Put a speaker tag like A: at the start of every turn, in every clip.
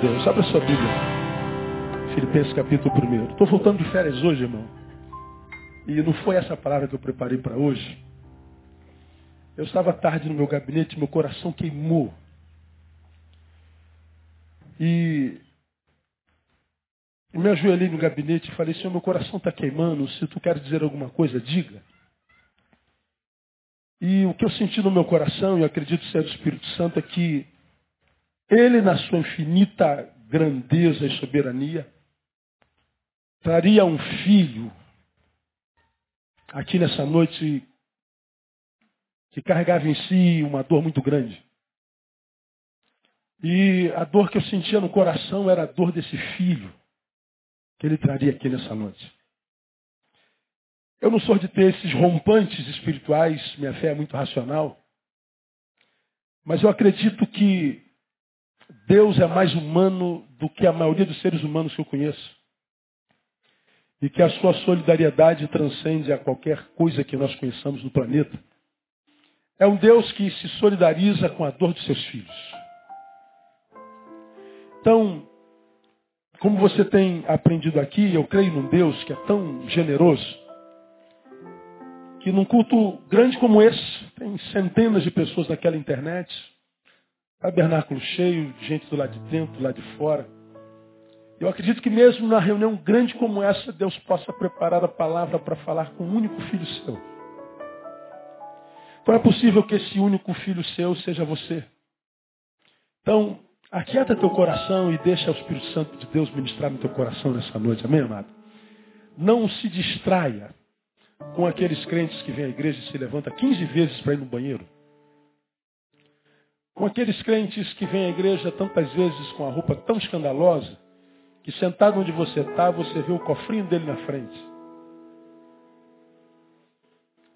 A: Deus. Abra sua Bíblia. Filipenses capítulo 1. Estou voltando de férias hoje, irmão. E não foi essa palavra que eu preparei para hoje. Eu estava tarde no meu gabinete, meu coração queimou. E me ajoelhei no gabinete e falei, Senhor, meu coração está queimando, se tu quer dizer alguma coisa, diga. E o que eu senti no meu coração, e acredito ser do Espírito Santo, é que ele, na sua infinita grandeza e soberania, traria um filho aqui nessa noite que carregava em si uma dor muito grande. E a dor que eu sentia no coração era a dor desse filho que ele traria aqui nessa noite. Eu não sou de ter esses rompantes espirituais, minha fé é muito racional, mas eu acredito que Deus é mais humano do que a maioria dos seres humanos que eu conheço. E que a sua solidariedade transcende a qualquer coisa que nós conheçamos no planeta. É um Deus que se solidariza com a dor de seus filhos. Então, como você tem aprendido aqui, eu creio num Deus que é tão generoso, que num culto grande como esse, tem centenas de pessoas naquela internet, tabernáculo cheio, gente do lado de dentro, do lado de fora. Eu acredito que mesmo na reunião grande como essa, Deus possa preparar a palavra para falar com um único filho seu. Então é possível que esse único filho seu seja você. Então, aquieta teu coração e deixa o Espírito Santo de Deus ministrar no teu coração nessa noite. Amém, amado? Não se distraia com aqueles crentes que vêm à igreja e se levanta 15 vezes para ir no banheiro. Com aqueles crentes que vêm à igreja tantas vezes com a roupa tão escandalosa, que sentado onde você está, você vê o cofrinho dele na frente.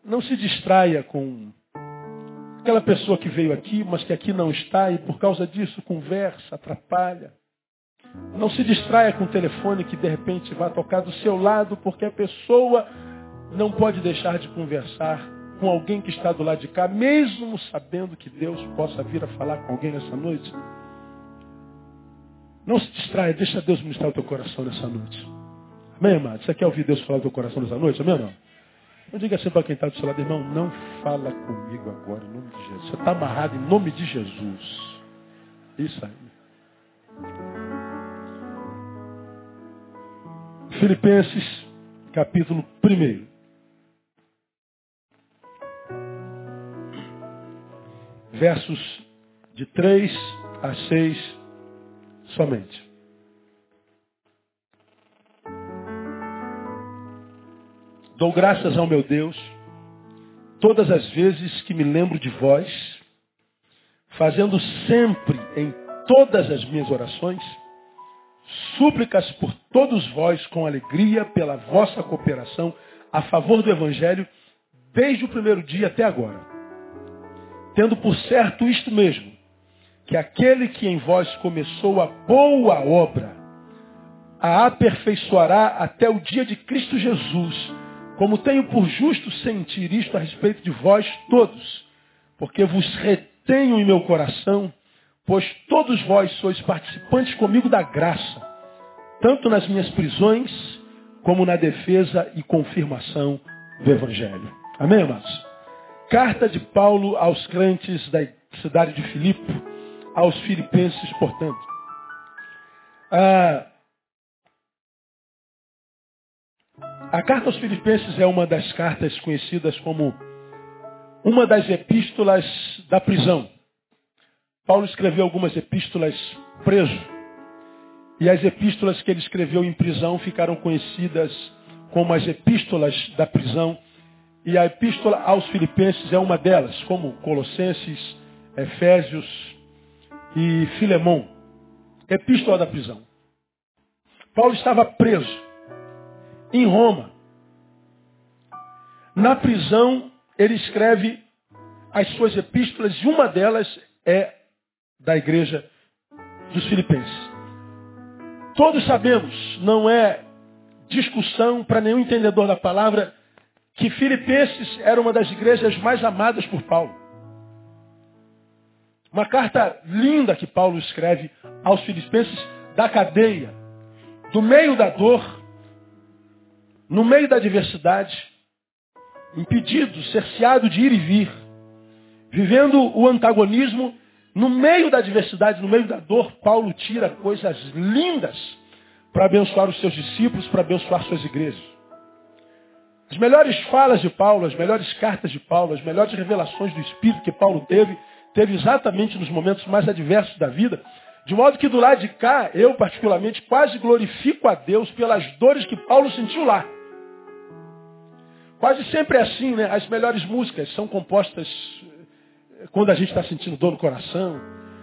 A: Não se distraia com aquela pessoa que veio aqui, mas que aqui não está e por causa disso conversa, atrapalha. Não se distraia com o telefone que de repente vai tocar do seu lado porque a pessoa não pode deixar de conversar com alguém que está do lado de cá, mesmo sabendo que Deus possa vir a falar com alguém nessa noite? Não se distraia, deixa Deus ministrar o teu coração nessa noite. Amém, amado? Você quer ouvir Deus falar no teu coração nessa noite? Amém ou não? Não diga assim para quem está do seu lado, irmão, não fala comigo agora, em nome de Jesus. Você está amarrado em nome de Jesus. Isso aí. Filipenses, capítulo 1. Versos de 3 a 6 somente. Dou graças ao meu Deus todas as vezes que me lembro de vós, fazendo sempre em todas as minhas orações súplicas por todos vós com alegria pela vossa cooperação a favor do Evangelho desde o primeiro dia até agora tendo por certo isto mesmo, que aquele que em vós começou a boa obra, a aperfeiçoará até o dia de Cristo Jesus, como tenho por justo sentir isto a respeito de vós todos, porque vos retenho em meu coração, pois todos vós sois participantes comigo da graça, tanto nas minhas prisões, como na defesa e confirmação do Evangelho. Amém, amados? Carta de Paulo aos crentes da cidade de Filipe, aos filipenses, portanto. Ah, a carta aos filipenses é uma das cartas conhecidas como uma das epístolas da prisão. Paulo escreveu algumas epístolas preso. E as epístolas que ele escreveu em prisão ficaram conhecidas como as epístolas da prisão e a epístola aos Filipenses é uma delas, como Colossenses, Efésios e Filemão. Epístola da prisão. Paulo estava preso em Roma. Na prisão, ele escreve as suas epístolas e uma delas é da igreja dos Filipenses. Todos sabemos, não é discussão para nenhum entendedor da palavra, que Filipenses era uma das igrejas mais amadas por Paulo. Uma carta linda que Paulo escreve aos filipenses da cadeia, do meio da dor, no meio da adversidade, impedido, cerceado de ir e vir, vivendo o antagonismo, no meio da adversidade, no meio da dor, Paulo tira coisas lindas para abençoar os seus discípulos, para abençoar suas igrejas. As melhores falas de Paulo, as melhores cartas de Paulo, as melhores revelações do Espírito que Paulo teve, teve exatamente nos momentos mais adversos da vida. De modo que do lado de cá, eu particularmente quase glorifico a Deus pelas dores que Paulo sentiu lá. Quase sempre é assim, né? As melhores músicas são compostas eh, quando a gente está sentindo dor no coração.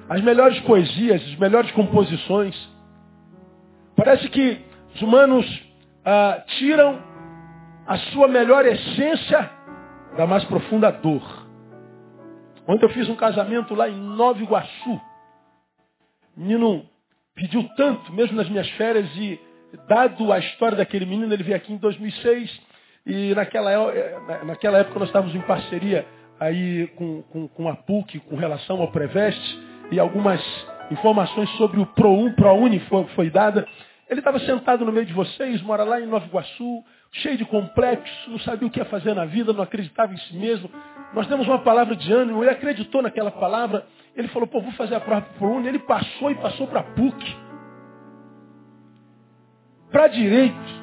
A: As melhores poesias, as melhores composições. Parece que os humanos ah, tiram a sua melhor essência da mais profunda dor. Ontem eu fiz um casamento lá em Nova Iguaçu. O menino pediu tanto, mesmo nas minhas férias, e dado a história daquele menino, ele veio aqui em 2006, e naquela, eh, naquela época nós estávamos em parceria aí com, com, com a PUC, com relação ao Preveste, e algumas informações sobre o ProUn, ProUni foi, foi dada. Ele estava sentado no meio de vocês, mora lá em Nova Iguaçu, cheio de complexos, não sabia o que ia fazer na vida, não acreditava em si mesmo. Nós demos uma palavra de ânimo, ele acreditou naquela palavra. Ele falou, pô, vou fazer a prova para o Ele passou e passou para PUC. Para direito.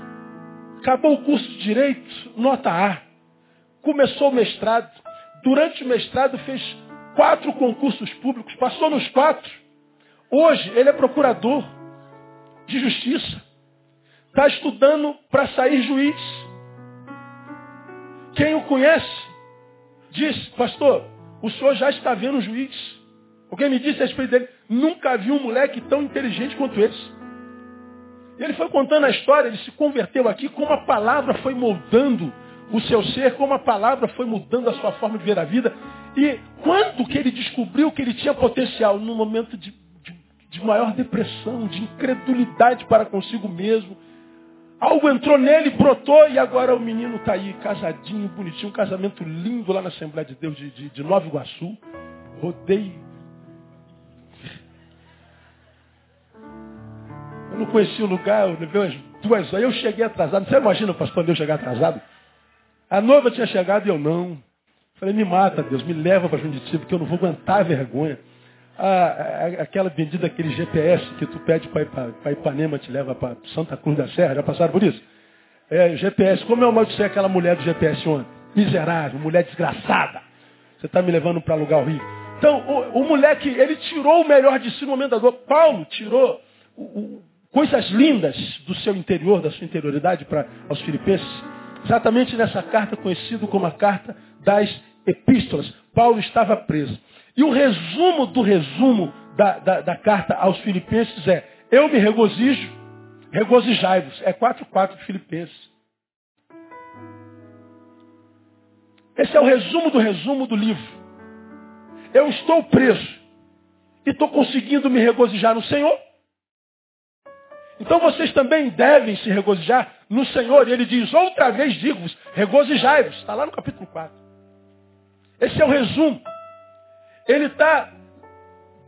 A: Acabou o curso de direito, nota A. Começou o mestrado. Durante o mestrado fez quatro concursos públicos, passou nos quatro. Hoje ele é procurador de justiça. Está estudando para sair juiz. Quem o conhece diz, pastor, o senhor já está vendo juiz. Alguém me disse a respeito dele, nunca vi um moleque tão inteligente quanto esse. E ele foi contando a história, ele se converteu aqui, como a palavra foi moldando o seu ser, como a palavra foi mudando a sua forma de ver a vida. E quando que ele descobriu que ele tinha potencial? No momento de, de, de maior depressão, de incredulidade para consigo mesmo, Algo entrou nele, brotou e agora o menino está aí, casadinho, bonitinho, um casamento lindo lá na Assembleia de Deus de, de, de Nova Iguaçu. Rodei. Eu não conhecia o lugar, eu levei umas duas horas. Eu cheguei atrasado. Você imagina, pastor, eu chegar atrasado? A noiva tinha chegado e eu não. Falei, me mata, Deus, me leva para Junditi, porque eu não vou aguentar a vergonha a, aquela bendita, aquele GPS que tu pede para Ipanema, te leva para Santa Cruz da Serra, já passaram por isso? É, GPS, como eu amaldiçoei aquela mulher do GPS ontem? Miserável, mulher desgraçada. Você está me levando para lugar horrível. Então, o, o, moleque, ele tirou o melhor de si no momento da dor. Paulo tirou o, o, coisas lindas do seu interior, da sua interioridade para aos filipenses. Exatamente nessa carta, conhecida como a carta das epístolas. Paulo estava preso. E o resumo do resumo da, da, da carta aos filipenses é, eu me regozijo, regozijai-vos. É 4.4 de Filipenses. Esse é o resumo do resumo do livro. Eu estou preso e estou conseguindo me regozijar no Senhor. Então vocês também devem se regozijar no Senhor. E ele diz, outra vez digo-vos, regozijai-vos. Está lá no capítulo 4. Esse é o resumo. Ele está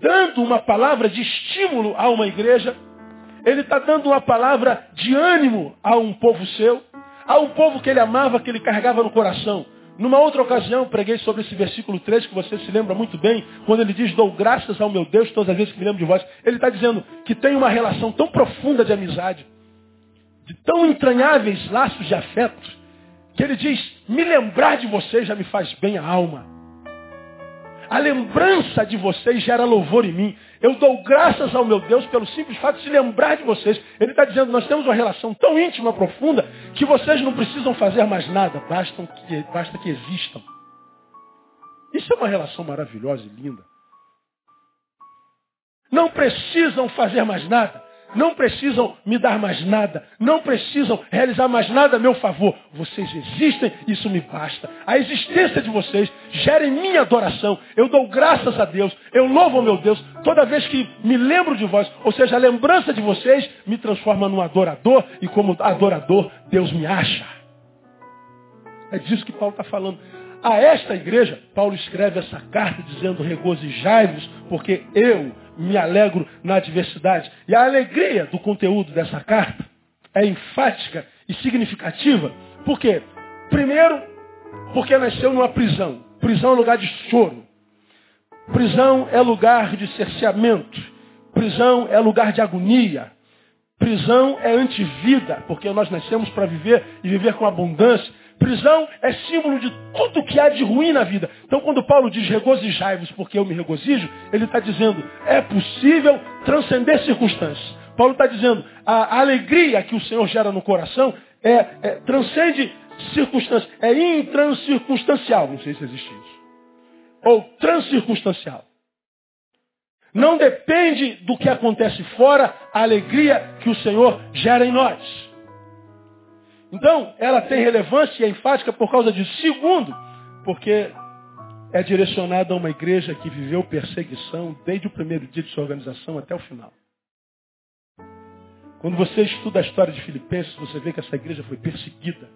A: dando uma palavra de estímulo a uma igreja. Ele está dando uma palavra de ânimo a um povo seu. A um povo que ele amava, que ele carregava no coração. Numa outra ocasião, preguei sobre esse versículo 3, que você se lembra muito bem, quando ele diz, dou graças ao meu Deus todas as vezes que me lembro de vós. Ele está dizendo que tem uma relação tão profunda de amizade, de tão entranháveis laços de afeto, que ele diz, me lembrar de vocês já me faz bem a alma. A lembrança de vocês gera louvor em mim. Eu dou graças ao meu Deus pelo simples fato de lembrar de vocês. Ele está dizendo, nós temos uma relação tão íntima, profunda, que vocês não precisam fazer mais nada, basta que, basta que existam. Isso é uma relação maravilhosa e linda. Não precisam fazer mais nada. Não precisam me dar mais nada. Não precisam realizar mais nada a meu favor. Vocês existem, isso me basta. A existência de vocês gera em minha adoração. Eu dou graças a Deus. Eu louvo ao meu Deus toda vez que me lembro de vós. Ou seja, a lembrança de vocês me transforma num adorador. E como adorador, Deus me acha. É disso que Paulo está falando. a esta igreja, Paulo escreve essa carta dizendo regozijai-vos, porque eu me alegro na adversidade. E a alegria do conteúdo dessa carta é enfática e significativa. Por quê? Primeiro, porque nasceu numa prisão. Prisão é lugar de choro. Prisão é lugar de cerceamento. Prisão é lugar de agonia. Prisão é antivida, porque nós nascemos para viver e viver com abundância. Prisão é símbolo de tudo que há de ruim na vida. Então, quando Paulo diz regozijai-vos porque eu me regozijo, ele está dizendo é possível transcender circunstâncias. Paulo está dizendo a alegria que o Senhor gera no coração é, é transcende circunstâncias, é intranscircunstancial. Não sei se existe isso. Ou transcircunstancial. Não depende do que acontece fora a alegria que o Senhor gera em nós. Então, ela tem relevância e é enfática por causa disso. Segundo, porque é direcionada a uma igreja que viveu perseguição desde o primeiro dia de sua organização até o final. Quando você estuda a história de Filipenses, você vê que essa igreja foi perseguida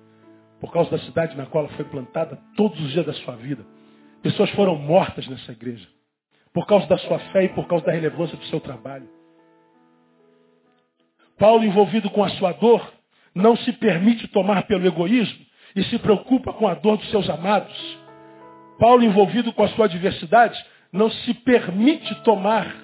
A: por causa da cidade na qual ela foi plantada todos os dias da sua vida. Pessoas foram mortas nessa igreja por causa da sua fé e por causa da relevância do seu trabalho. Paulo, envolvido com a sua dor, não se permite tomar pelo egoísmo e se preocupa com a dor dos seus amados. Paulo, envolvido com a sua adversidade, não se permite tomar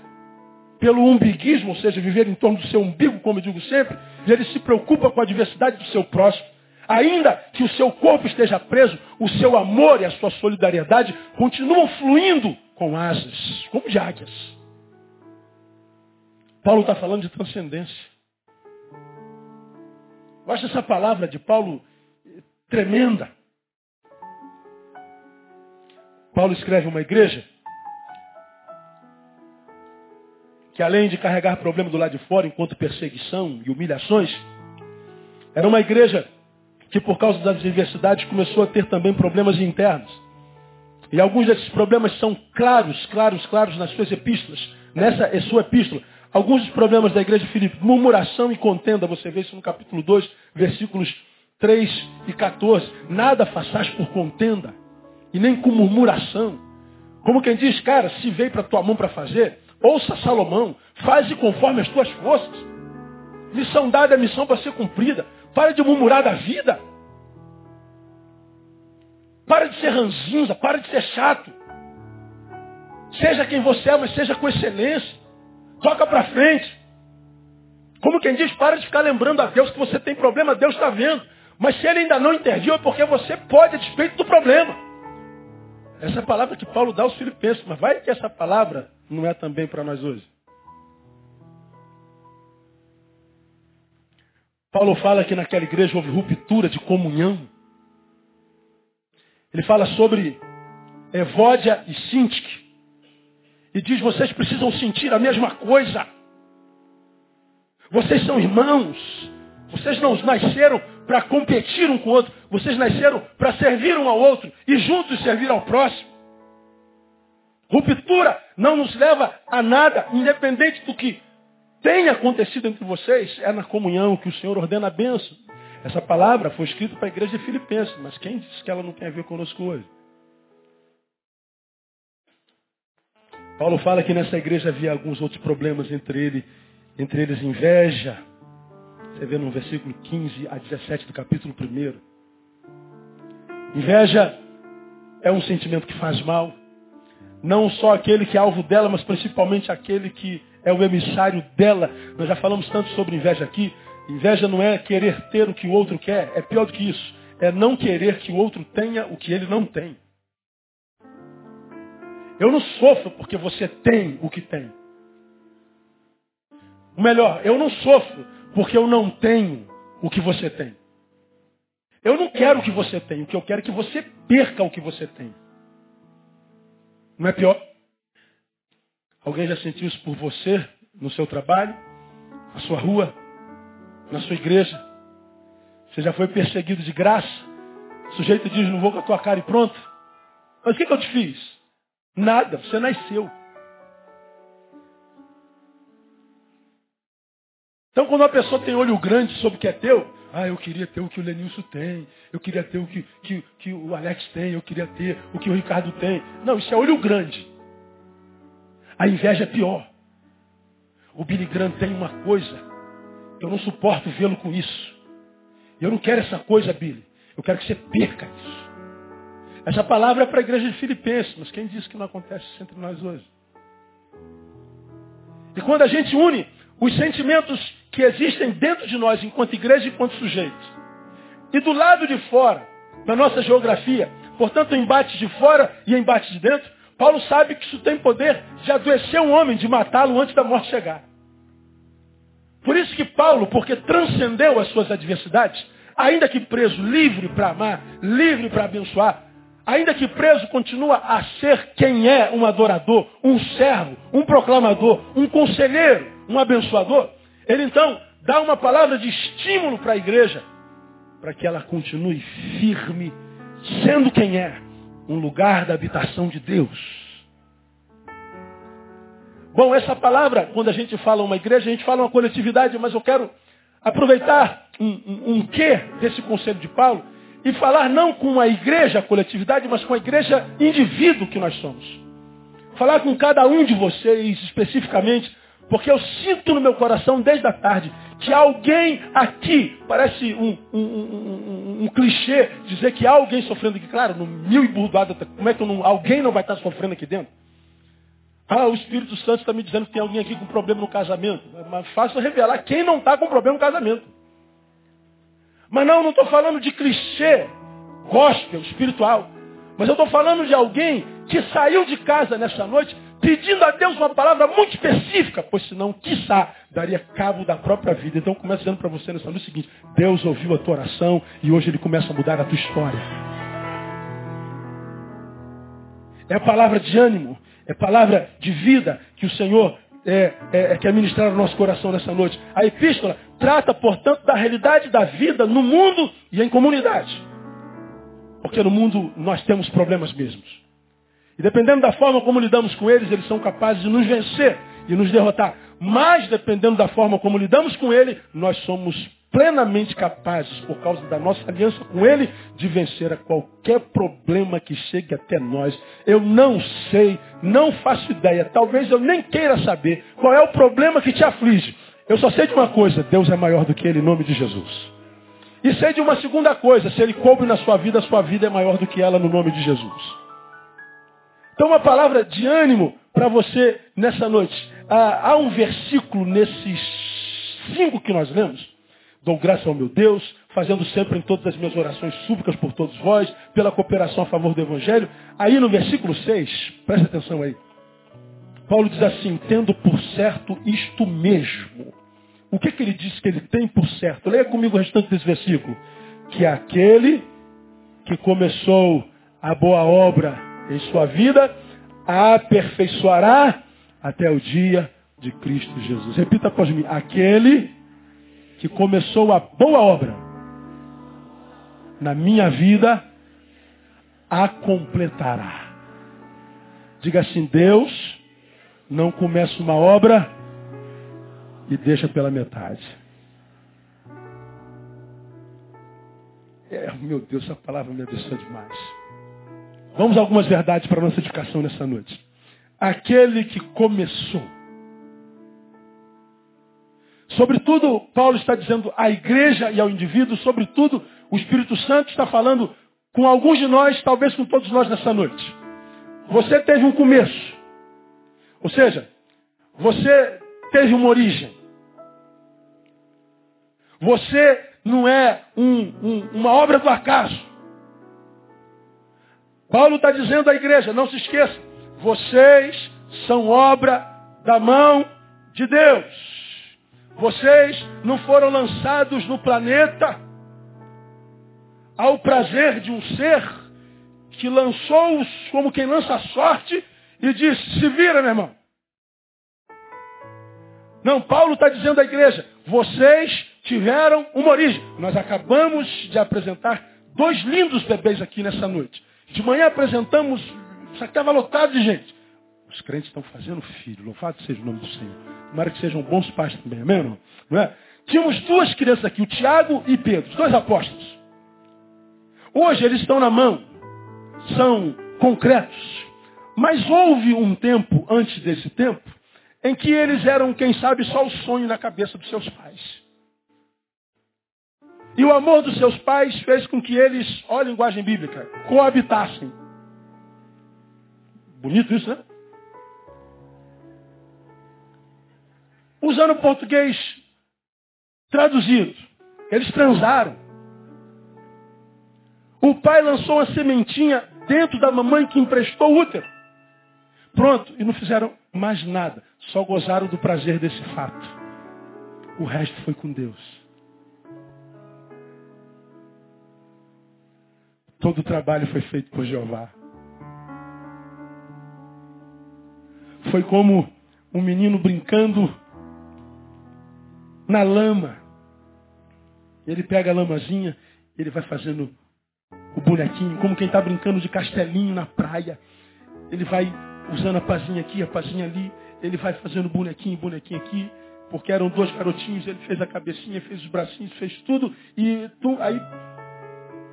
A: pelo umbiguismo, ou seja, viver em torno do seu umbigo, como eu digo sempre, e ele se preocupa com a adversidade do seu próximo. Ainda que o seu corpo esteja preso, o seu amor e a sua solidariedade continuam fluindo com asas, como de águias. Paulo está falando de transcendência. Eu acho essa palavra de Paulo tremenda. Paulo escreve uma igreja que além de carregar problema do lado de fora, enquanto perseguição e humilhações, era uma igreja que por causa das adversidades começou a ter também problemas internos. E alguns desses problemas são claros, claros, claros nas suas epístolas. Nessa é sua epístola. Alguns dos problemas da igreja de Filipe, murmuração e contenda, você vê isso no capítulo 2, versículos 3 e 14. Nada faças por contenda e nem com murmuração. Como quem diz, cara, se veio para tua mão para fazer, ouça Salomão, faze conforme as tuas forças. Missão dada é missão para ser cumprida. Para de murmurar da vida. Para de ser ranzinza, para de ser chato. Seja quem você é, mas seja com excelência. Toca para frente. Como quem diz, para de ficar lembrando a Deus que você tem problema, Deus está vendo. Mas se ele ainda não interviu, é porque você pode a despeito do problema. Essa é palavra que Paulo dá aos filipenses. Mas vai que essa palavra não é também para nós hoje. Paulo fala que naquela igreja houve ruptura de comunhão. Ele fala sobre Evódia e Sintique e diz: vocês precisam sentir a mesma coisa. Vocês são irmãos. Vocês não nasceram para competir um com o outro. Vocês nasceram para servir um ao outro e juntos servir ao próximo. Ruptura não nos leva a nada, independente do que tenha acontecido entre vocês, é na comunhão que o Senhor ordena a bênção. Essa palavra foi escrita para a igreja de Filipenses, mas quem disse que ela não tem a ver conosco hoje? Paulo fala que nessa igreja havia alguns outros problemas entre ele, entre eles inveja. Você vê no versículo 15 a 17 do capítulo 1. Inveja é um sentimento que faz mal. Não só aquele que é alvo dela, mas principalmente aquele que é o emissário dela. Nós já falamos tanto sobre inveja aqui. Inveja não é querer ter o que o outro quer, é pior do que isso. É não querer que o outro tenha o que ele não tem. Eu não sofro porque você tem o que tem. O melhor, eu não sofro porque eu não tenho o que você tem. Eu não quero o que você tem, o que eu quero é que você perca o que você tem. Não é pior? Alguém já sentiu isso por você, no seu trabalho, na sua rua, na sua igreja? Você já foi perseguido de graça? O sujeito diz, não vou com a tua cara e pronto. Mas o que, que eu te fiz? Nada, você nasceu. Então quando uma pessoa tem olho grande sobre o que é teu, Ah, eu queria ter o que o Lenilson tem. Eu queria ter o que, que, que o Alex tem. Eu queria ter o que o Ricardo tem. Não, isso é olho grande. A inveja é pior. O Billy Graham tem uma coisa. Eu não suporto vê-lo com isso. Eu não quero essa coisa, Billy. Eu quero que você perca isso. Essa palavra é para a igreja de Filipenses, mas quem disse que não acontece isso entre nós hoje? E quando a gente une os sentimentos que existem dentro de nós, enquanto igreja e enquanto sujeitos, e do lado de fora, na nossa geografia, portanto, embate de fora e embate de dentro, Paulo sabe que isso tem poder de adoecer um homem, de matá-lo antes da morte chegar. Por isso que Paulo, porque transcendeu as suas adversidades, ainda que preso, livre para amar, livre para abençoar, ainda que preso, continua a ser quem é um adorador, um servo, um proclamador, um conselheiro, um abençoador. Ele então dá uma palavra de estímulo para a igreja, para que ela continue firme, sendo quem é, um lugar da habitação de Deus. Bom, essa palavra, quando a gente fala uma igreja, a gente fala uma coletividade, mas eu quero aproveitar um, um, um quê desse conselho de Paulo e falar não com a igreja, a coletividade, mas com a igreja indivíduo que nós somos. Falar com cada um de vocês especificamente, porque eu sinto no meu coração desde a tarde que alguém aqui, parece um, um, um, um clichê dizer que há alguém sofrendo aqui. Claro, no mil e burdoada, como é que não, alguém não vai estar sofrendo aqui dentro? Ah, o Espírito Santo está me dizendo que tem alguém aqui com problema no casamento. Mas faça revelar quem não está com problema no casamento. Mas não, não estou falando de clichê, gospel, espiritual. Mas eu estou falando de alguém que saiu de casa nessa noite pedindo a Deus uma palavra muito específica, pois senão, quiçá, daria cabo da própria vida. Então começa dizendo para você nessa noite o seguinte, Deus ouviu a tua oração e hoje Ele começa a mudar a tua história. É a palavra de ânimo, é palavra de vida que o Senhor é, é, é, quer ministrar no nosso coração nessa noite. A epístola trata, portanto, da realidade da vida no mundo e em comunidade. Porque no mundo nós temos problemas mesmos. E dependendo da forma como lidamos com eles, eles são capazes de nos vencer e nos derrotar. Mas dependendo da forma como lidamos com ele, nós somos plenamente capazes, por causa da nossa aliança com Ele, de vencer a qualquer problema que chegue até nós. Eu não sei, não faço ideia, talvez eu nem queira saber qual é o problema que te aflige. Eu só sei de uma coisa, Deus é maior do que Ele, em nome de Jesus. E sei de uma segunda coisa, se Ele coube na sua vida, a sua vida é maior do que ela, no nome de Jesus. Então uma palavra de ânimo para você nessa noite. Ah, há um versículo nesses cinco que nós lemos, Dou graça ao meu Deus, fazendo sempre em todas as minhas orações súplicas por todos vós, pela cooperação a favor do Evangelho. Aí no versículo 6, preste atenção aí. Paulo diz assim, tendo por certo isto mesmo. O que, que ele diz que ele tem por certo? Leia comigo o restante desse versículo. Que aquele que começou a boa obra em sua vida, a aperfeiçoará até o dia de Cristo Jesus. Repita após mim. Aquele que começou a boa obra na minha vida, a completará. Diga assim, Deus não começa uma obra e deixa pela metade. É, meu Deus, essa palavra me abençoa demais. Vamos a algumas verdades para a nossa edificação nessa noite. Aquele que começou Sobretudo, Paulo está dizendo à igreja e ao indivíduo, sobretudo, o Espírito Santo está falando com alguns de nós, talvez com todos nós nessa noite. Você teve um começo. Ou seja, você teve uma origem. Você não é um, um, uma obra do acaso. Paulo está dizendo à igreja, não se esqueça, vocês são obra da mão de Deus. Vocês não foram lançados no planeta ao prazer de um ser que lançou-os como quem lança a sorte e disse, se vira, meu irmão. Não, Paulo está dizendo à igreja, vocês tiveram uma origem. Nós acabamos de apresentar dois lindos bebês aqui nessa noite. De manhã apresentamos, isso aqui estava lotado de gente. Os crentes estão fazendo filho, louvado seja o nome do Senhor. Tomara que sejam bons pais também, amém? Não? não é? Tínhamos duas crianças aqui, o Tiago e Pedro, dois apóstolos. Hoje eles estão na mão, são concretos. Mas houve um tempo, antes desse tempo, em que eles eram, quem sabe, só o sonho na cabeça dos seus pais. E o amor dos seus pais fez com que eles, olha a linguagem bíblica, coabitassem. Bonito isso, né? Usando o português traduzido, eles transaram. O pai lançou uma sementinha dentro da mamãe que emprestou o útero. Pronto, e não fizeram mais nada, só gozaram do prazer desse fato. O resto foi com Deus. Todo o trabalho foi feito por Jeová. Foi como um menino brincando na lama. Ele pega a lamazinha, ele vai fazendo o bonequinho, como quem está brincando de castelinho na praia. Ele vai usando a pazinha aqui, a pazinha ali. Ele vai fazendo bonequinho, bonequinho aqui. Porque eram dois garotinhos, ele fez a cabecinha, fez os bracinhos, fez tudo. E tum, aí,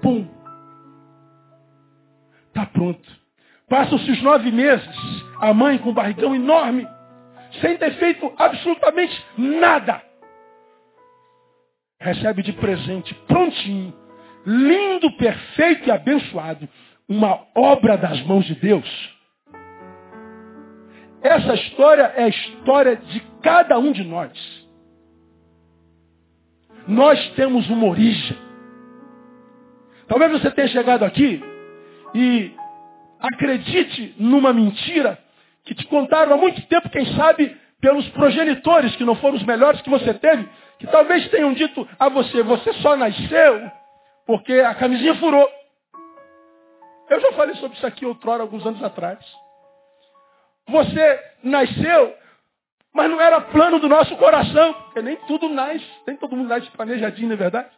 A: pum, Está pronto. Passam-se os nove meses, a mãe com um barrigão enorme, sem ter feito absolutamente nada. Recebe de presente, prontinho, lindo, perfeito e abençoado, uma obra das mãos de Deus. Essa história é a história de cada um de nós. Nós temos uma origem. Talvez você tenha chegado aqui e acredite numa mentira que te contaram há muito tempo, quem sabe pelos progenitores que não foram os melhores que você teve, que talvez tenham dito a você, você só nasceu porque a camisinha furou. Eu já falei sobre isso aqui outrora, alguns anos atrás. Você nasceu, mas não era plano do nosso coração, porque nem tudo nasce, nem todo mundo nasce planejadinho, não é verdade?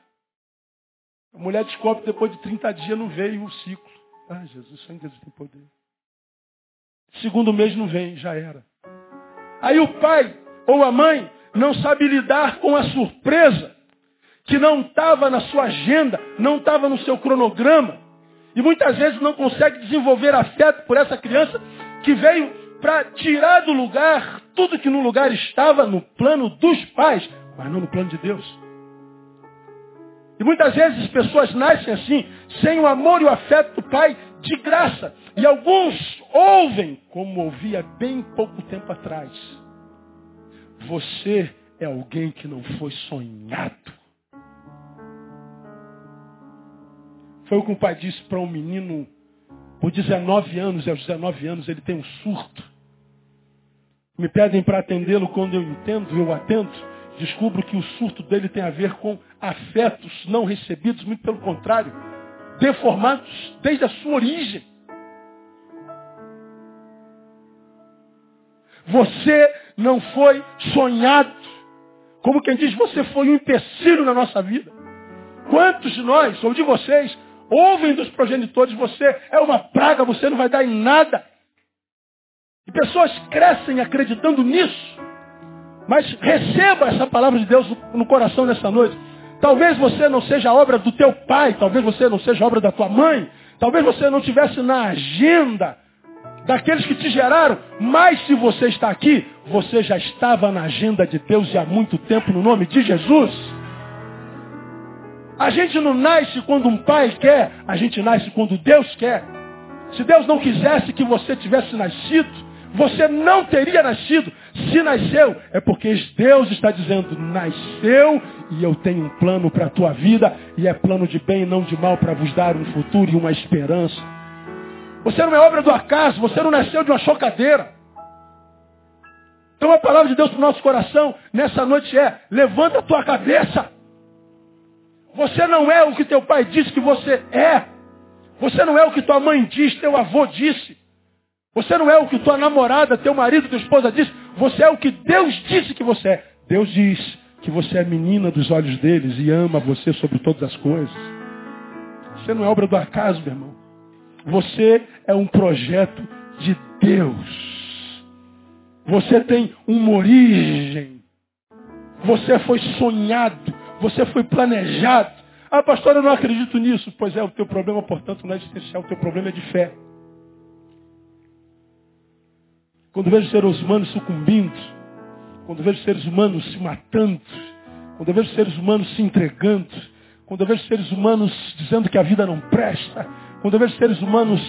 A: A mulher descobre que depois de 30 dias não veio o ciclo. Ah, Jesus, de Jesus tem poder. Segundo mês não vem, já era. Aí o pai ou a mãe não sabe lidar com a surpresa que não estava na sua agenda, não estava no seu cronograma. E muitas vezes não consegue desenvolver afeto por essa criança que veio para tirar do lugar tudo que no lugar estava no plano dos pais, mas não no plano de Deus. E muitas vezes as pessoas nascem assim, sem o amor e o afeto do pai, de graça. E alguns ouvem, como ouvia bem pouco tempo atrás. Você é alguém que não foi sonhado. Foi o que o pai disse para um menino, por 19 anos, e aos 19 anos ele tem um surto. Me pedem para atendê-lo quando eu entendo, eu atendo descubro que o surto dele tem a ver com afetos não recebidos, muito pelo contrário, deformados desde a sua origem. Você não foi sonhado. Como quem diz, você foi um empecilho na nossa vida. Quantos de nós, ou de vocês, ouvem dos progenitores, você é uma praga, você não vai dar em nada. E pessoas crescem acreditando nisso. Mas receba essa palavra de Deus no coração nessa noite. Talvez você não seja obra do teu pai, talvez você não seja obra da tua mãe, talvez você não tivesse na agenda daqueles que te geraram, mas se você está aqui, você já estava na agenda de Deus e há muito tempo no nome de Jesus. A gente não nasce quando um pai quer, a gente nasce quando Deus quer. Se Deus não quisesse que você tivesse nascido, você não teria nascido. Se nasceu, é porque Deus está dizendo, nasceu e eu tenho um plano para a tua vida, e é plano de bem e não de mal para vos dar um futuro e uma esperança. Você não é obra do acaso, você não nasceu de uma chocadeira. Então a palavra de Deus para o nosso coração nessa noite é, levanta a tua cabeça. Você não é o que teu pai disse que você é. Você não é o que tua mãe disse, teu avô disse. Você não é o que tua namorada, teu marido, tua esposa disse. Você é o que Deus disse que você é. Deus diz que você é menina dos olhos deles e ama você sobre todas as coisas. Você não é obra do acaso, meu irmão. Você é um projeto de Deus. Você tem uma origem. Você foi sonhado. Você foi planejado. Ah, pastor, eu não acredito nisso. Pois é, o teu problema, portanto, não é existencial. O teu problema é de fé. Quando vejo seres humanos sucumbindo, quando vejo seres humanos se matando, quando vejo seres humanos se entregando, quando vejo seres humanos dizendo que a vida não presta, quando vejo seres humanos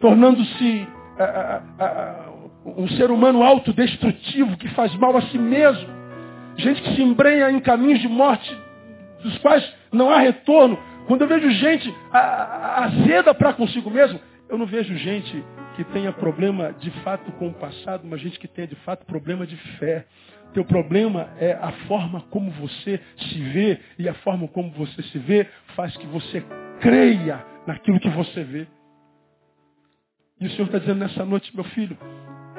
A: tornando-se um ser humano autodestrutivo que faz mal a si mesmo, gente que se embrenha em caminhos de morte dos quais não há retorno. Quando eu vejo gente azeda para consigo mesmo, eu não vejo gente que tenha problema de fato com o passado, mas gente que tenha de fato problema de fé. Teu problema é a forma como você se vê, e a forma como você se vê faz que você creia naquilo que você vê. E o Senhor está dizendo nessa noite, meu filho,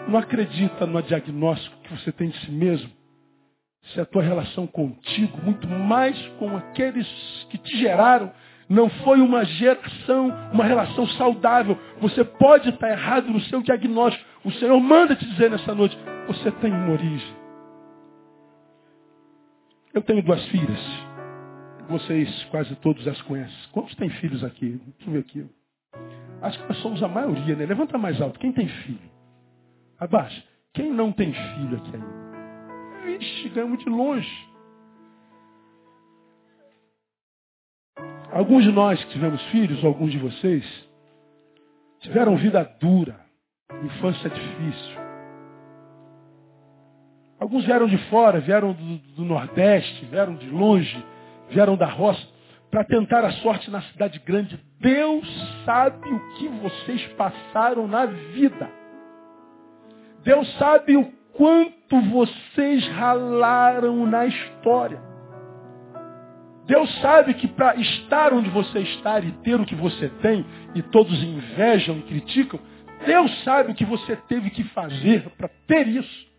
A: não acredita no diagnóstico que você tem de si mesmo. Se a tua relação contigo, muito mais com aqueles que te geraram, não foi uma geração, uma relação saudável. Você pode estar errado no seu diagnóstico. O Senhor manda te dizer nessa noite, você tem uma origem. Eu tenho duas filhas. Vocês quase todos as conhecem. Quantos têm filhos aqui? Deixa eu ver aqui. Acho que nós somos a maioria, né? Levanta mais alto. Quem tem filho? Abaixa. Quem não tem filho aqui ainda? Vixe, ganhamos de longe. Alguns de nós que tivemos filhos, alguns de vocês, tiveram vida dura, infância difícil. Alguns vieram de fora, vieram do, do Nordeste, vieram de longe, vieram da roça, para tentar a sorte na cidade grande. Deus sabe o que vocês passaram na vida. Deus sabe o quanto vocês ralaram na história. Deus sabe que para estar onde você está e ter o que você tem, e todos invejam e criticam, Deus sabe o que você teve que fazer para ter isso.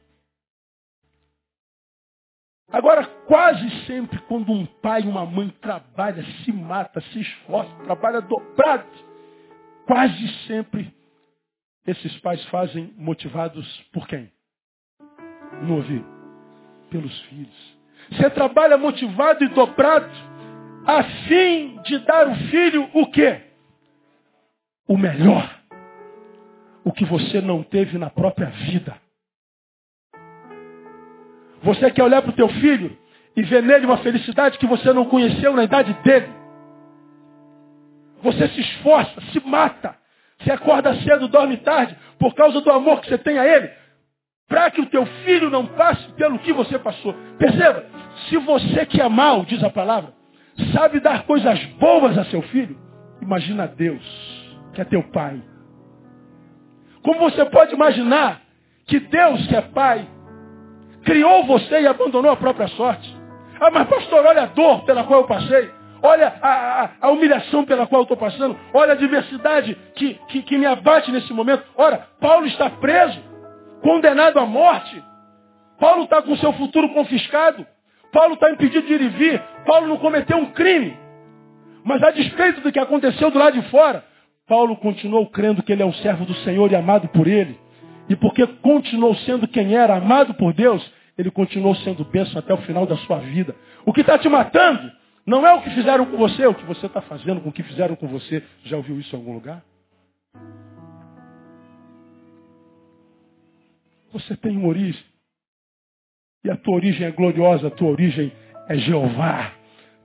A: Agora, quase sempre, quando um pai e uma mãe trabalha, se mata, se esforça, trabalha dobrado, quase sempre esses pais fazem motivados por quem? Não ouvi? Pelos filhos. Você trabalha motivado e dobrado a fim de dar ao filho o quê? O melhor. O que você não teve na própria vida. Você quer olhar para o teu filho e ver nele uma felicidade que você não conheceu na idade dele. Você se esforça, se mata. Você acorda cedo, dorme tarde, por causa do amor que você tem a ele para que o teu filho não passe pelo que você passou. Perceba, se você que é mal, diz a palavra, sabe dar coisas boas a seu filho, imagina Deus, que é teu pai. Como você pode imaginar que Deus, que é pai, criou você e abandonou a própria sorte? Ah, mas pastor, olha a dor pela qual eu passei. Olha a, a, a humilhação pela qual eu estou passando. Olha a adversidade que, que, que me abate nesse momento. Ora, Paulo está preso condenado à morte. Paulo está com seu futuro confiscado. Paulo está impedido de ir e vir. Paulo não cometeu um crime. Mas a despeito do que aconteceu do lado de fora, Paulo continuou crendo que ele é um servo do Senhor e amado por ele. E porque continuou sendo quem era, amado por Deus, ele continuou sendo bênção até o final da sua vida. O que está te matando não é o que fizeram com você, é o que você está fazendo com o que fizeram com você. Já ouviu isso em algum lugar? Você tem uma origem. E a tua origem é gloriosa, a tua origem é Jeová.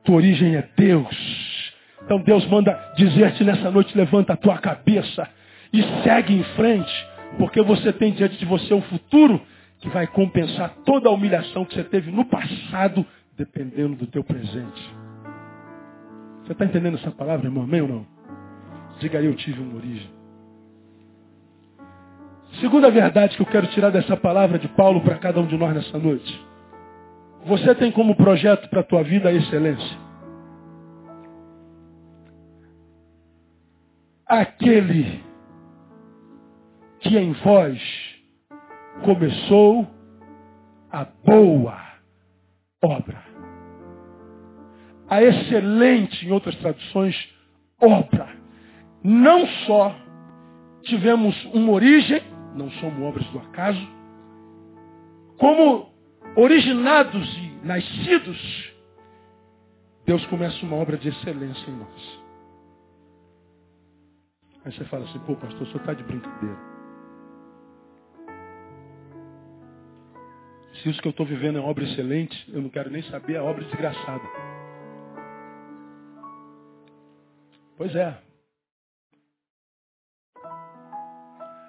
A: Tua origem é Deus. Então Deus manda dizer-te nessa noite, levanta a tua cabeça e segue em frente, porque você tem diante de você um futuro que vai compensar toda a humilhação que você teve no passado, dependendo do teu presente. Você está entendendo essa palavra, irmão? Amém ou não? Diga aí, eu tive uma origem. Segunda verdade que eu quero tirar dessa palavra de Paulo para cada um de nós nessa noite. Você tem como projeto para a tua vida a excelência. Aquele que em vós começou a boa obra. A excelente, em outras traduções, obra. Não só tivemos uma origem não somos obras do acaso. Como originados e nascidos, Deus começa uma obra de excelência em nós. Aí você fala assim, pô, pastor, o senhor está de brincadeira. Se isso que eu estou vivendo é obra excelente, eu não quero nem saber a obra desgraçada. Pois é.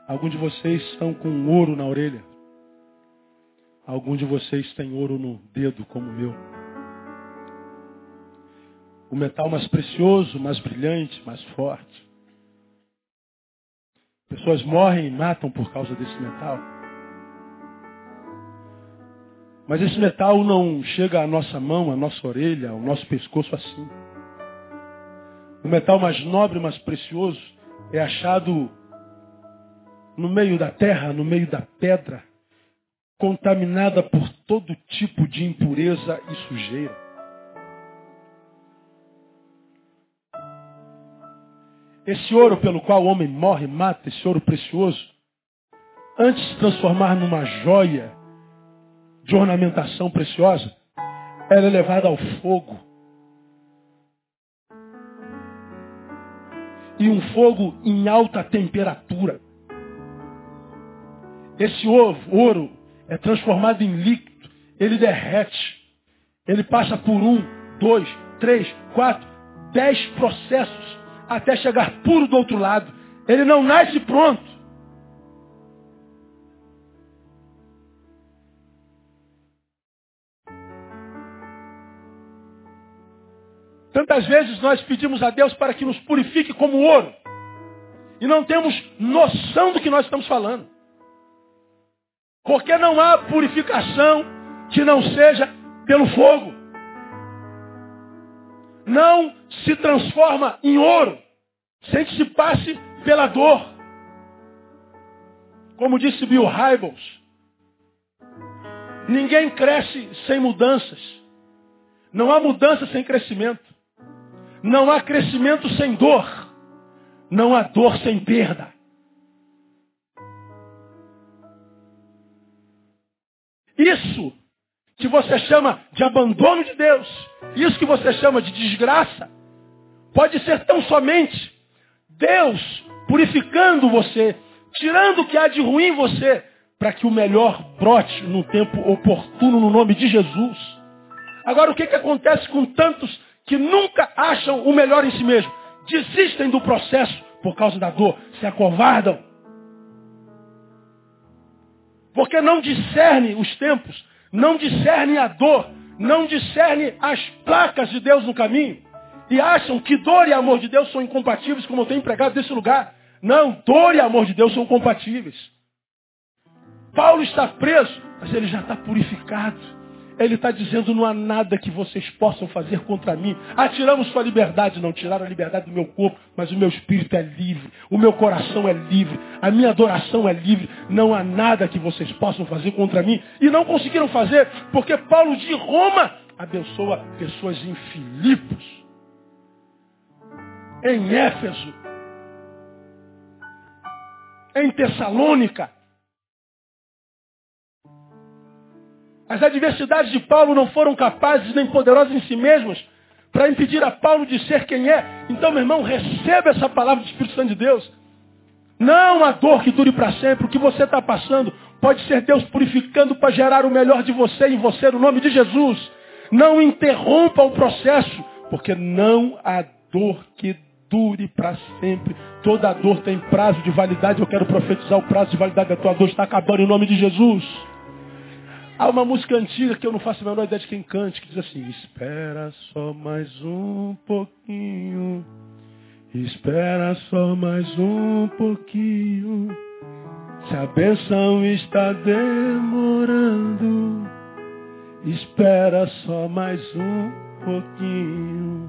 A: Alguns de vocês estão com ouro na orelha. Alguns de vocês têm ouro no dedo, como o meu. O metal mais precioso, mais brilhante, mais forte. Pessoas morrem e matam por causa desse metal. Mas esse metal não chega à nossa mão, à nossa orelha, ao nosso pescoço assim. O metal mais nobre, mais precioso, é achado no meio da terra, no meio da pedra, contaminada por todo tipo de impureza e sujeira. Esse ouro pelo qual o homem morre, mata, esse ouro precioso, antes de se transformar numa joia de ornamentação preciosa, era levado ao fogo. E um fogo em alta temperatura. Esse ouro é transformado em líquido, ele derrete. Ele passa por um, dois, três, quatro, dez processos até chegar puro do outro lado. Ele não nasce pronto. Tantas vezes nós pedimos a Deus para que nos purifique como ouro. E não temos noção do que nós estamos falando. Porque não há purificação que não seja pelo fogo não se transforma em ouro sem que se passe pela dor. Como disse Bill Hybels, ninguém cresce sem mudanças. Não há mudança sem crescimento. Não há crescimento sem dor. Não há dor sem perda. Isso que você chama de abandono de Deus, isso que você chama de desgraça, pode ser tão somente Deus purificando você, tirando o que há de ruim em você, para que o melhor brote no tempo oportuno no nome de Jesus. Agora, o que, que acontece com tantos que nunca acham o melhor em si mesmo? Desistem do processo por causa da dor, se acovardam. Porque não discerne os tempos, não discerne a dor, não discerne as placas de Deus no caminho e acham que dor e amor de Deus são incompatíveis, como eu tenho empregado nesse lugar. Não, dor e amor de Deus são compatíveis. Paulo está preso, mas ele já está purificado. Ele está dizendo, não há nada que vocês possam fazer contra mim. Ah, tiramos sua liberdade. Não, tiraram a liberdade do meu corpo, mas o meu espírito é livre. O meu coração é livre. A minha adoração é livre. Não há nada que vocês possam fazer contra mim. E não conseguiram fazer, porque Paulo de Roma abençoa pessoas em Filipos, em Éfeso, em Tessalônica, As adversidades de Paulo não foram capazes nem poderosas em si mesmas para impedir a Paulo de ser quem é. Então, meu irmão, receba essa palavra do Espírito Santo de Deus. Não a dor que dure para sempre. O que você está passando pode ser Deus purificando para gerar o melhor de você em você, no nome de Jesus. Não interrompa o processo, porque não há dor que dure para sempre. Toda dor tem prazo de validade. Eu quero profetizar o prazo de validade da tua dor está acabando em nome de Jesus. Há uma música antiga que eu não faço a menor ideia de quem cante, que diz assim, espera só mais um pouquinho, espera só mais um pouquinho, se a benção está demorando, espera só mais um pouquinho.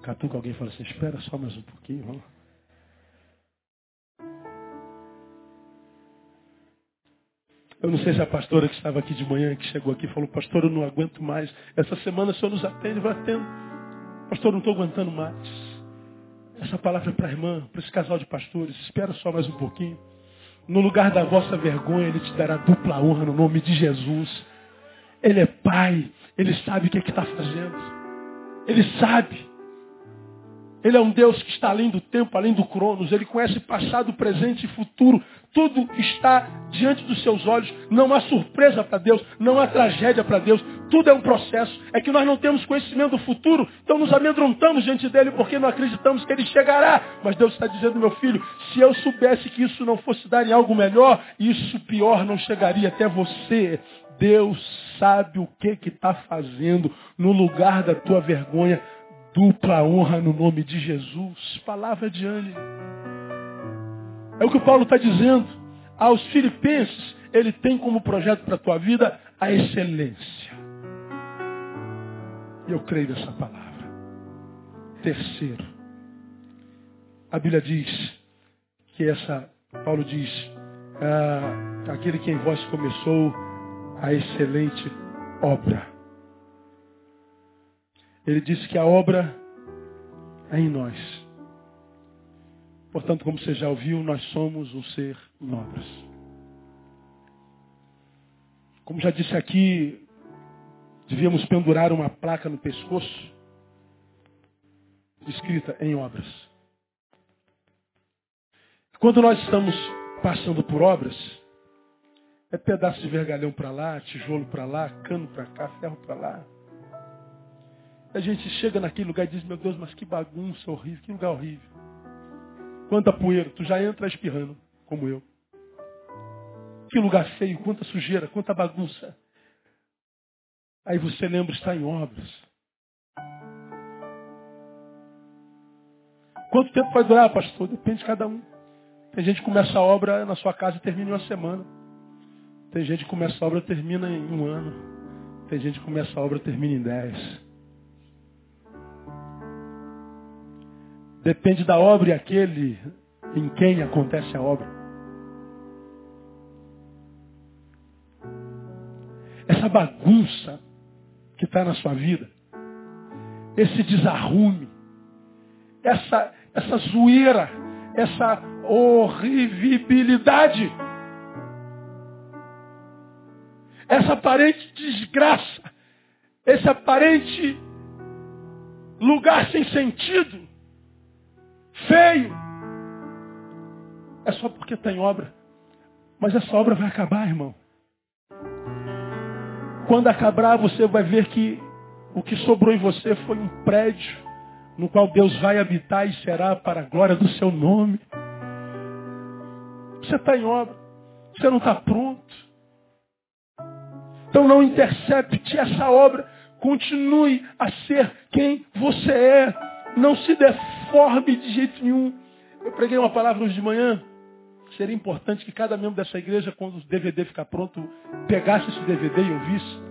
A: Catuca alguém fala assim, espera só mais um pouquinho, vamos Eu não sei se a pastora que estava aqui de manhã, que chegou aqui, falou, pastor, eu não aguento mais. Essa semana o senhor nos atende, vai atendo. Pastor, não estou aguentando mais. Essa palavra é para a irmã, para esse casal de pastores. Espera só mais um pouquinho. No lugar da vossa vergonha, Ele te dará dupla honra no nome de Jesus. Ele é Pai, Ele sabe o que é está fazendo. Ele sabe. Ele é um Deus que está além do tempo, além do cronos. Ele conhece passado, presente e futuro. Tudo está diante dos seus olhos. Não há surpresa para Deus, não há tragédia para Deus. Tudo é um processo. É que nós não temos conhecimento do futuro, então nos amedrontamos diante dele porque não acreditamos que ele chegará. Mas Deus está dizendo, meu filho, se eu soubesse que isso não fosse dar em algo melhor, isso pior não chegaria até você. Deus sabe o que está fazendo no lugar da tua vergonha Dupla honra no nome de Jesus. Palavra de ânimo. É o que o Paulo está dizendo. Aos filipenses, ele tem como projeto para a tua vida a excelência. E eu creio nessa palavra. Terceiro, a Bíblia diz que essa, Paulo diz, ah, aquele que em vós começou a excelente obra. Ele disse que a obra é em nós. Portanto, como você já ouviu, nós somos um ser em obras. Como já disse aqui, devíamos pendurar uma placa no pescoço escrita em obras. Quando nós estamos passando por obras, é pedaço de vergalhão para lá, tijolo para lá, cano para cá, ferro para lá. A gente chega naquele lugar e diz, meu Deus, mas que bagunça horrível, que lugar horrível. Quanta poeira, tu já entra espirrando, como eu. Que lugar feio, quanta sujeira, quanta bagunça. Aí você lembra, está em obras. Quanto tempo vai durar, pastor? Depende de cada um. Tem gente que começa a obra na sua casa e termina em uma semana. Tem gente que começa a obra e termina em um ano. Tem gente que começa a obra e termina em dez. Depende da obra e aquele em quem acontece a obra. Essa bagunça que está na sua vida, esse desarrume, essa, essa zoeira, essa horribilidade, essa aparente desgraça, esse aparente lugar sem sentido, feio. É só porque tem obra. Mas essa obra vai acabar, irmão. Quando acabar, você vai ver que o que sobrou em você foi um prédio no qual Deus vai habitar e será para a glória do seu nome. Você está em obra. Você não está pronto. Então não intercepte essa obra. Continue a ser quem você é. Não se deforme de jeito nenhum. Eu preguei uma palavra hoje de manhã. Seria importante que cada membro dessa igreja, quando o DVD ficar pronto, pegasse esse DVD e ouvisse.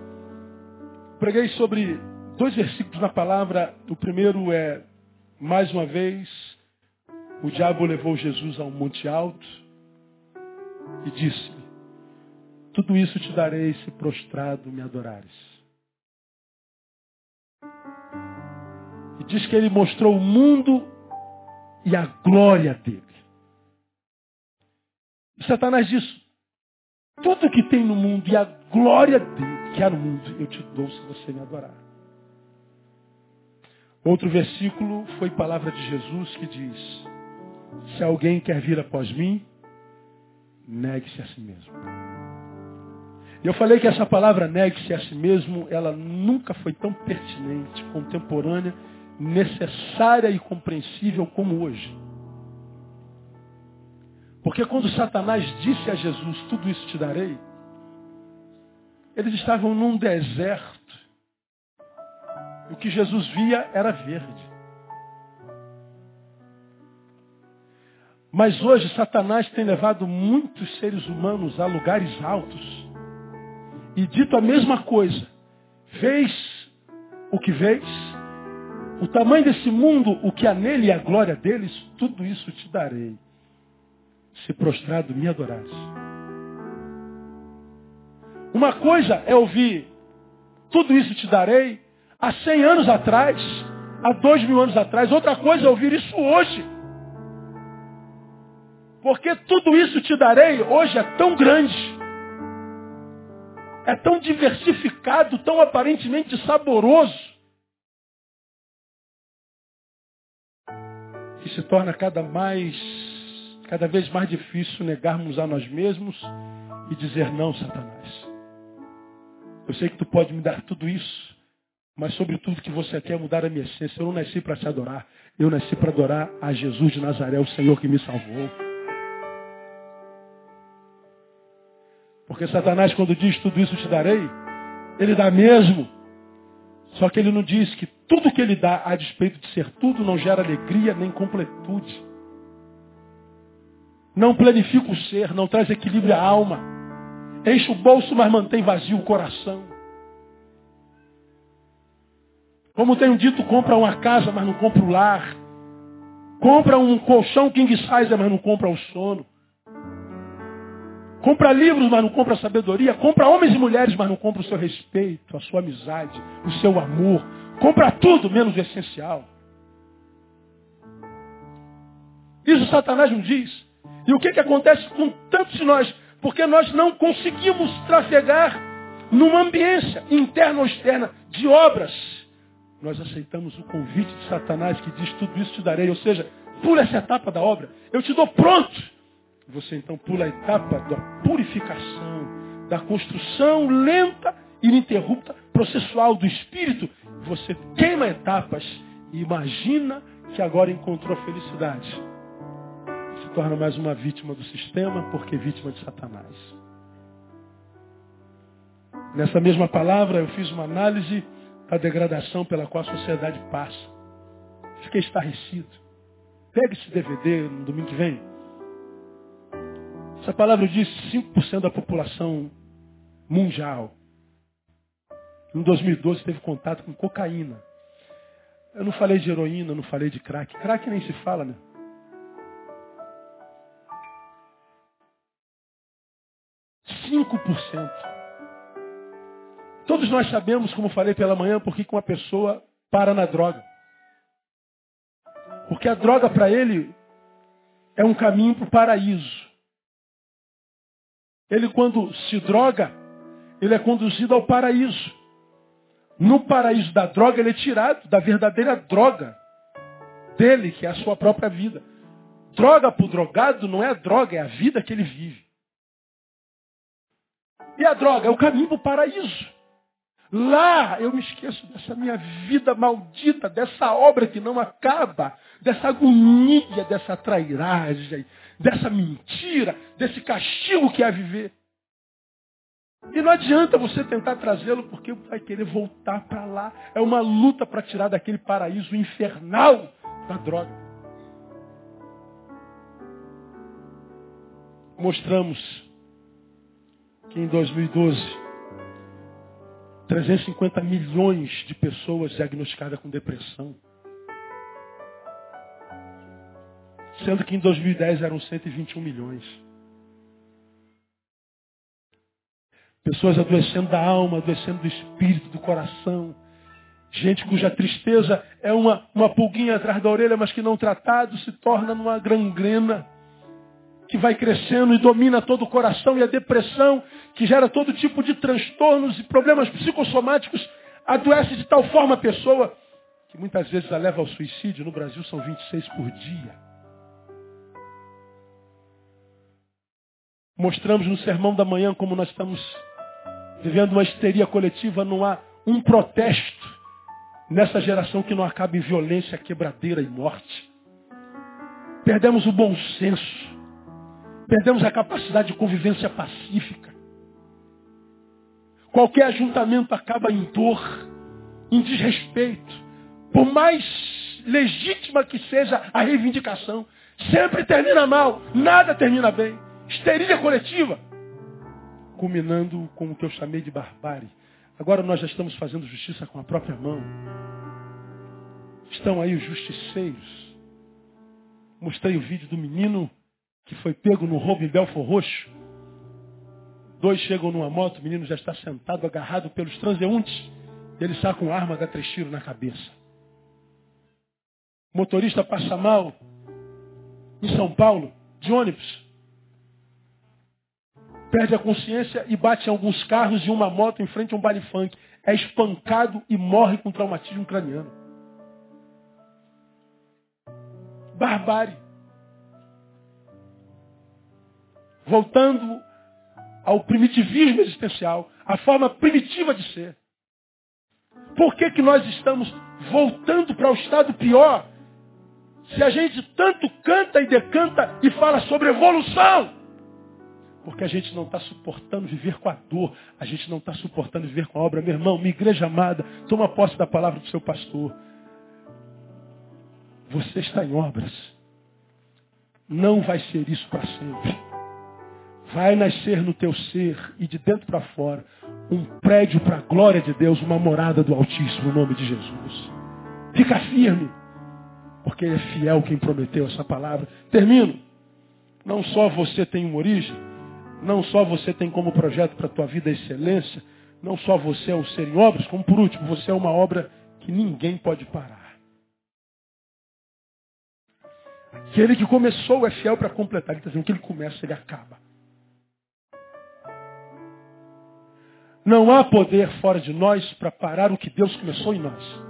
A: Preguei sobre dois versículos na palavra. O primeiro é, mais uma vez, o diabo levou Jesus a um monte alto e disse-lhe, tudo isso te darei se prostrado me adorares. E diz que ele mostrou o mundo e a glória dele. E Satanás diz, tudo que tem no mundo e a glória dele que há no mundo, eu te dou se você me adorar. Outro versículo foi palavra de Jesus que diz, se alguém quer vir após mim, negue-se a si mesmo. Eu falei que essa palavra negue-se a si mesmo, ela nunca foi tão pertinente, contemporânea necessária e compreensível como hoje. Porque quando Satanás disse a Jesus, tudo isso te darei, eles estavam num deserto. O que Jesus via era verde. Mas hoje Satanás tem levado muitos seres humanos a lugares altos e dito a mesma coisa. Vês o que vês, o tamanho desse mundo, o que há nele e a glória deles, tudo isso te darei. Se prostrado me adorares. Uma coisa é ouvir, tudo isso te darei, há cem anos atrás, há dois mil anos atrás. Outra coisa é ouvir isso hoje. Porque tudo isso te darei hoje é tão grande, é tão diversificado, tão aparentemente saboroso, que se torna cada mais, cada vez mais difícil negarmos a nós mesmos e dizer não, Satanás. Eu sei que tu pode me dar tudo isso, mas sobretudo que você quer mudar a minha essência. Eu não nasci para te adorar, eu nasci para adorar a Jesus de Nazaré, o Senhor que me salvou. Porque Satanás, quando diz tudo isso te darei, ele dá mesmo. Só que ele não diz que tudo que ele dá, a despeito de ser tudo, não gera alegria nem completude. Não planifica o ser, não traz equilíbrio à alma. Enche o bolso, mas mantém vazio o coração. Como tenho dito, compra uma casa, mas não compra o lar. Compra um colchão king size, mas não compra o sono. Compra livros, mas não compra sabedoria. Compra homens e mulheres, mas não compra o seu respeito, a sua amizade, o seu amor. Compra tudo, menos o essencial. Isso Satanás não diz. E o que, que acontece com tantos de nós? Porque nós não conseguimos trafegar numa ambiência interna ou externa de obras. Nós aceitamos o convite de Satanás que diz tudo isso te darei. Ou seja, pula essa etapa da obra. Eu te dou pronto. Você então pula a etapa da purificação, da construção lenta, ininterrupta, processual do espírito. Você queima etapas e imagina que agora encontrou felicidade. Se torna mais uma vítima do sistema, porque vítima de Satanás. Nessa mesma palavra, eu fiz uma análise da degradação pela qual a sociedade passa. Fiquei estarrecido. Pegue esse DVD no domingo que vem. Essa palavra diz 5% da população mundial. Em 2012 teve contato com cocaína. Eu não falei de heroína, não falei de crack. Crack nem se fala, né? Cinco por cento. Todos nós sabemos, como falei pela manhã, por que uma pessoa para na droga. Porque a droga para ele é um caminho para o paraíso. Ele, quando se droga, ele é conduzido ao paraíso. No paraíso da droga, ele é tirado da verdadeira droga dele, que é a sua própria vida. Droga para o drogado não é a droga, é a vida que ele vive. E a droga é o caminho para o paraíso. Lá eu me esqueço dessa minha vida maldita, dessa obra que não acaba, dessa agonia, dessa trairagem, dessa mentira, desse castigo que é viver. E não adianta você tentar trazê-lo porque vai querer voltar para lá. É uma luta para tirar daquele paraíso infernal da droga. Mostramos que em 2012, 350 milhões de pessoas diagnosticadas com depressão. sendo que em 2010 eram 121 milhões. Pessoas adoecendo da alma, adoecendo do espírito, do coração. Gente cuja tristeza é uma, uma pulguinha atrás da orelha, mas que não tratado se torna numa gangrena que vai crescendo e domina todo o coração e a depressão, que gera todo tipo de transtornos e problemas psicossomáticos, adoece de tal forma a pessoa que muitas vezes a leva ao suicídio. No Brasil são 26 por dia. Mostramos no sermão da manhã como nós estamos vivendo uma histeria coletiva, não há um protesto nessa geração que não acaba em violência, quebradeira e morte. Perdemos o bom senso. Perdemos a capacidade de convivência pacífica. Qualquer ajuntamento acaba em dor, em desrespeito. Por mais legítima que seja a reivindicação, sempre termina mal, nada termina bem. Histeria coletiva. Culminando com o que eu chamei de barbárie. Agora nós já estamos fazendo justiça com a própria mão. Estão aí os justiceiros. Mostrei o vídeo do menino que foi pego no roubo em Belfor Roxo. Dois chegam numa moto, o menino já está sentado, agarrado pelos transeuntes. Ele saca uma arma, dá três tiros na cabeça. O motorista passa mal em São Paulo de ônibus. Perde a consciência e bate em alguns carros e uma moto em frente a um baile funk. É espancado e morre com traumatismo craniano. Barbárie. Voltando ao primitivismo existencial, a forma primitiva de ser. Por que, que nós estamos voltando para o estado pior? Se a gente tanto canta e decanta e fala sobre evolução. Porque a gente não está suportando viver com a dor. A gente não está suportando viver com a obra. Meu irmão, minha igreja amada, toma posse da palavra do seu pastor. Você está em obras. Não vai ser isso para sempre. Vai nascer no teu ser e de dentro para fora um prédio para a glória de Deus, uma morada do Altíssimo, no nome de Jesus. Fica firme, porque é fiel quem prometeu essa palavra. Termino. Não só você tem uma origem, não só você tem como projeto para a tua vida a excelência, não só você é um ser em obras, como por último, você é uma obra que ninguém pode parar. Aquele que começou é fiel para completar. Ele está dizendo que ele começa, ele acaba. Não há poder fora de nós para parar o que Deus começou em nós.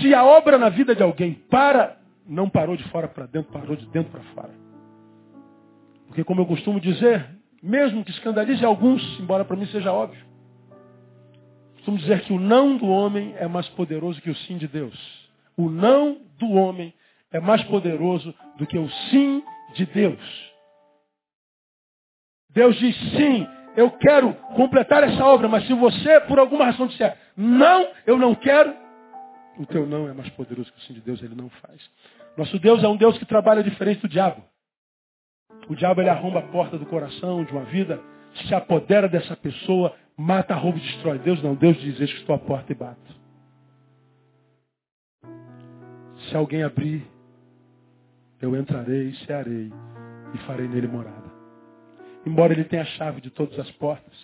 A: Se a obra na vida de alguém para, não parou de fora para dentro, parou de dentro para fora. Porque, como eu costumo dizer, mesmo que escandalize alguns, embora para mim seja óbvio, costumo dizer que o não do homem é mais poderoso que o sim de Deus. O não do homem é mais poderoso do que o sim de Deus. Deus diz sim, eu quero completar essa obra, mas se você, por alguma razão, disser não, eu não quero, o teu não é mais poderoso que o sim de Deus, ele não faz. Nosso Deus é um Deus que trabalha diferente do diabo. O diabo ele arromba a porta do coração de uma vida, se apodera dessa pessoa, mata, rouba e destrói. Deus não, Deus diz, eis que estou à porta e bato. Se alguém abrir, eu entrarei, cearei e farei nele morada embora ele tenha a chave de todas as portas.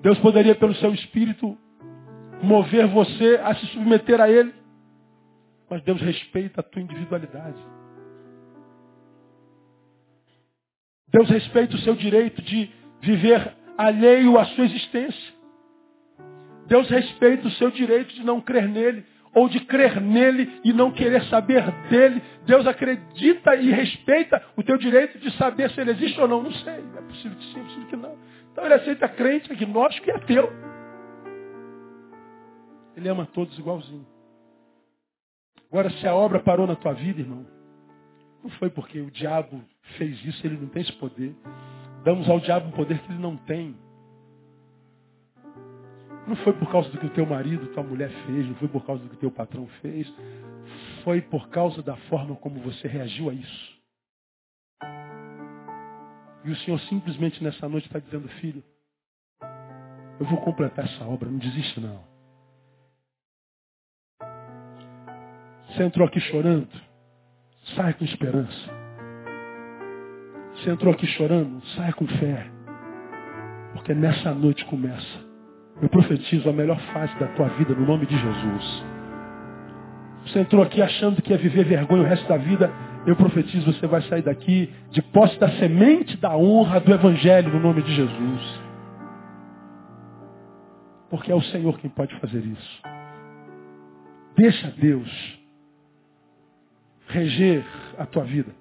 A: Deus poderia, pelo seu espírito, mover você a se submeter a ele, mas Deus respeita a tua individualidade. Deus respeita o seu direito de viver alheio à sua existência. Deus respeita o seu direito de não crer nele ou de crer nele e não querer saber dele. Deus acredita e respeita o teu direito de saber se ele existe ou não. Não sei. É possível que sim, é possível que não. Então ele aceita crente, agnóstico e ateu. Ele ama todos igualzinho. Agora, se a obra parou na tua vida, irmão, não foi porque o diabo fez isso, ele não tem esse poder. Damos ao diabo um poder que ele não tem. Não foi por causa do que o teu marido, tua mulher fez, não foi por causa do que o teu patrão fez. Foi por causa da forma como você reagiu a isso. E o Senhor simplesmente nessa noite está dizendo, filho, eu vou completar essa obra, não desiste não. Você entrou aqui chorando, sai com esperança. Você entrou aqui chorando, sai com fé. Porque nessa noite começa eu profetizo a melhor fase da tua vida no nome de Jesus. Você entrou aqui achando que ia viver vergonha o resto da vida. Eu profetizo, você vai sair daqui de posse da semente da honra do Evangelho no nome de Jesus. Porque é o Senhor quem pode fazer isso. Deixa Deus reger a tua vida.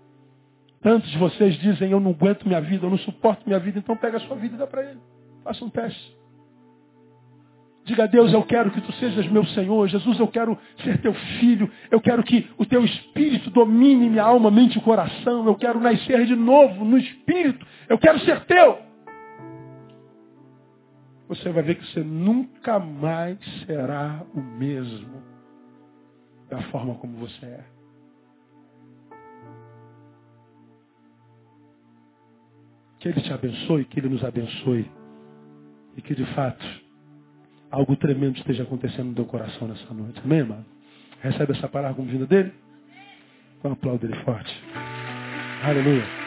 A: Tantos de vocês dizem, eu não aguento minha vida, eu não suporto minha vida, então pega a sua vida e dá para ele. Faça um teste. Diga a Deus, eu quero que tu sejas meu Senhor. Jesus, eu quero ser teu filho. Eu quero que o teu espírito domine minha alma, mente e coração. Eu quero nascer de novo no espírito. Eu quero ser teu. Você vai ver que você nunca mais será o mesmo da forma como você é. Que Ele te abençoe, que Ele nos abençoe. E que de fato algo tremendo esteja acontecendo no teu coração nessa noite. Amém, irmão? Recebe essa palavra como vinda dele? Então aplauda ele forte. Aleluia.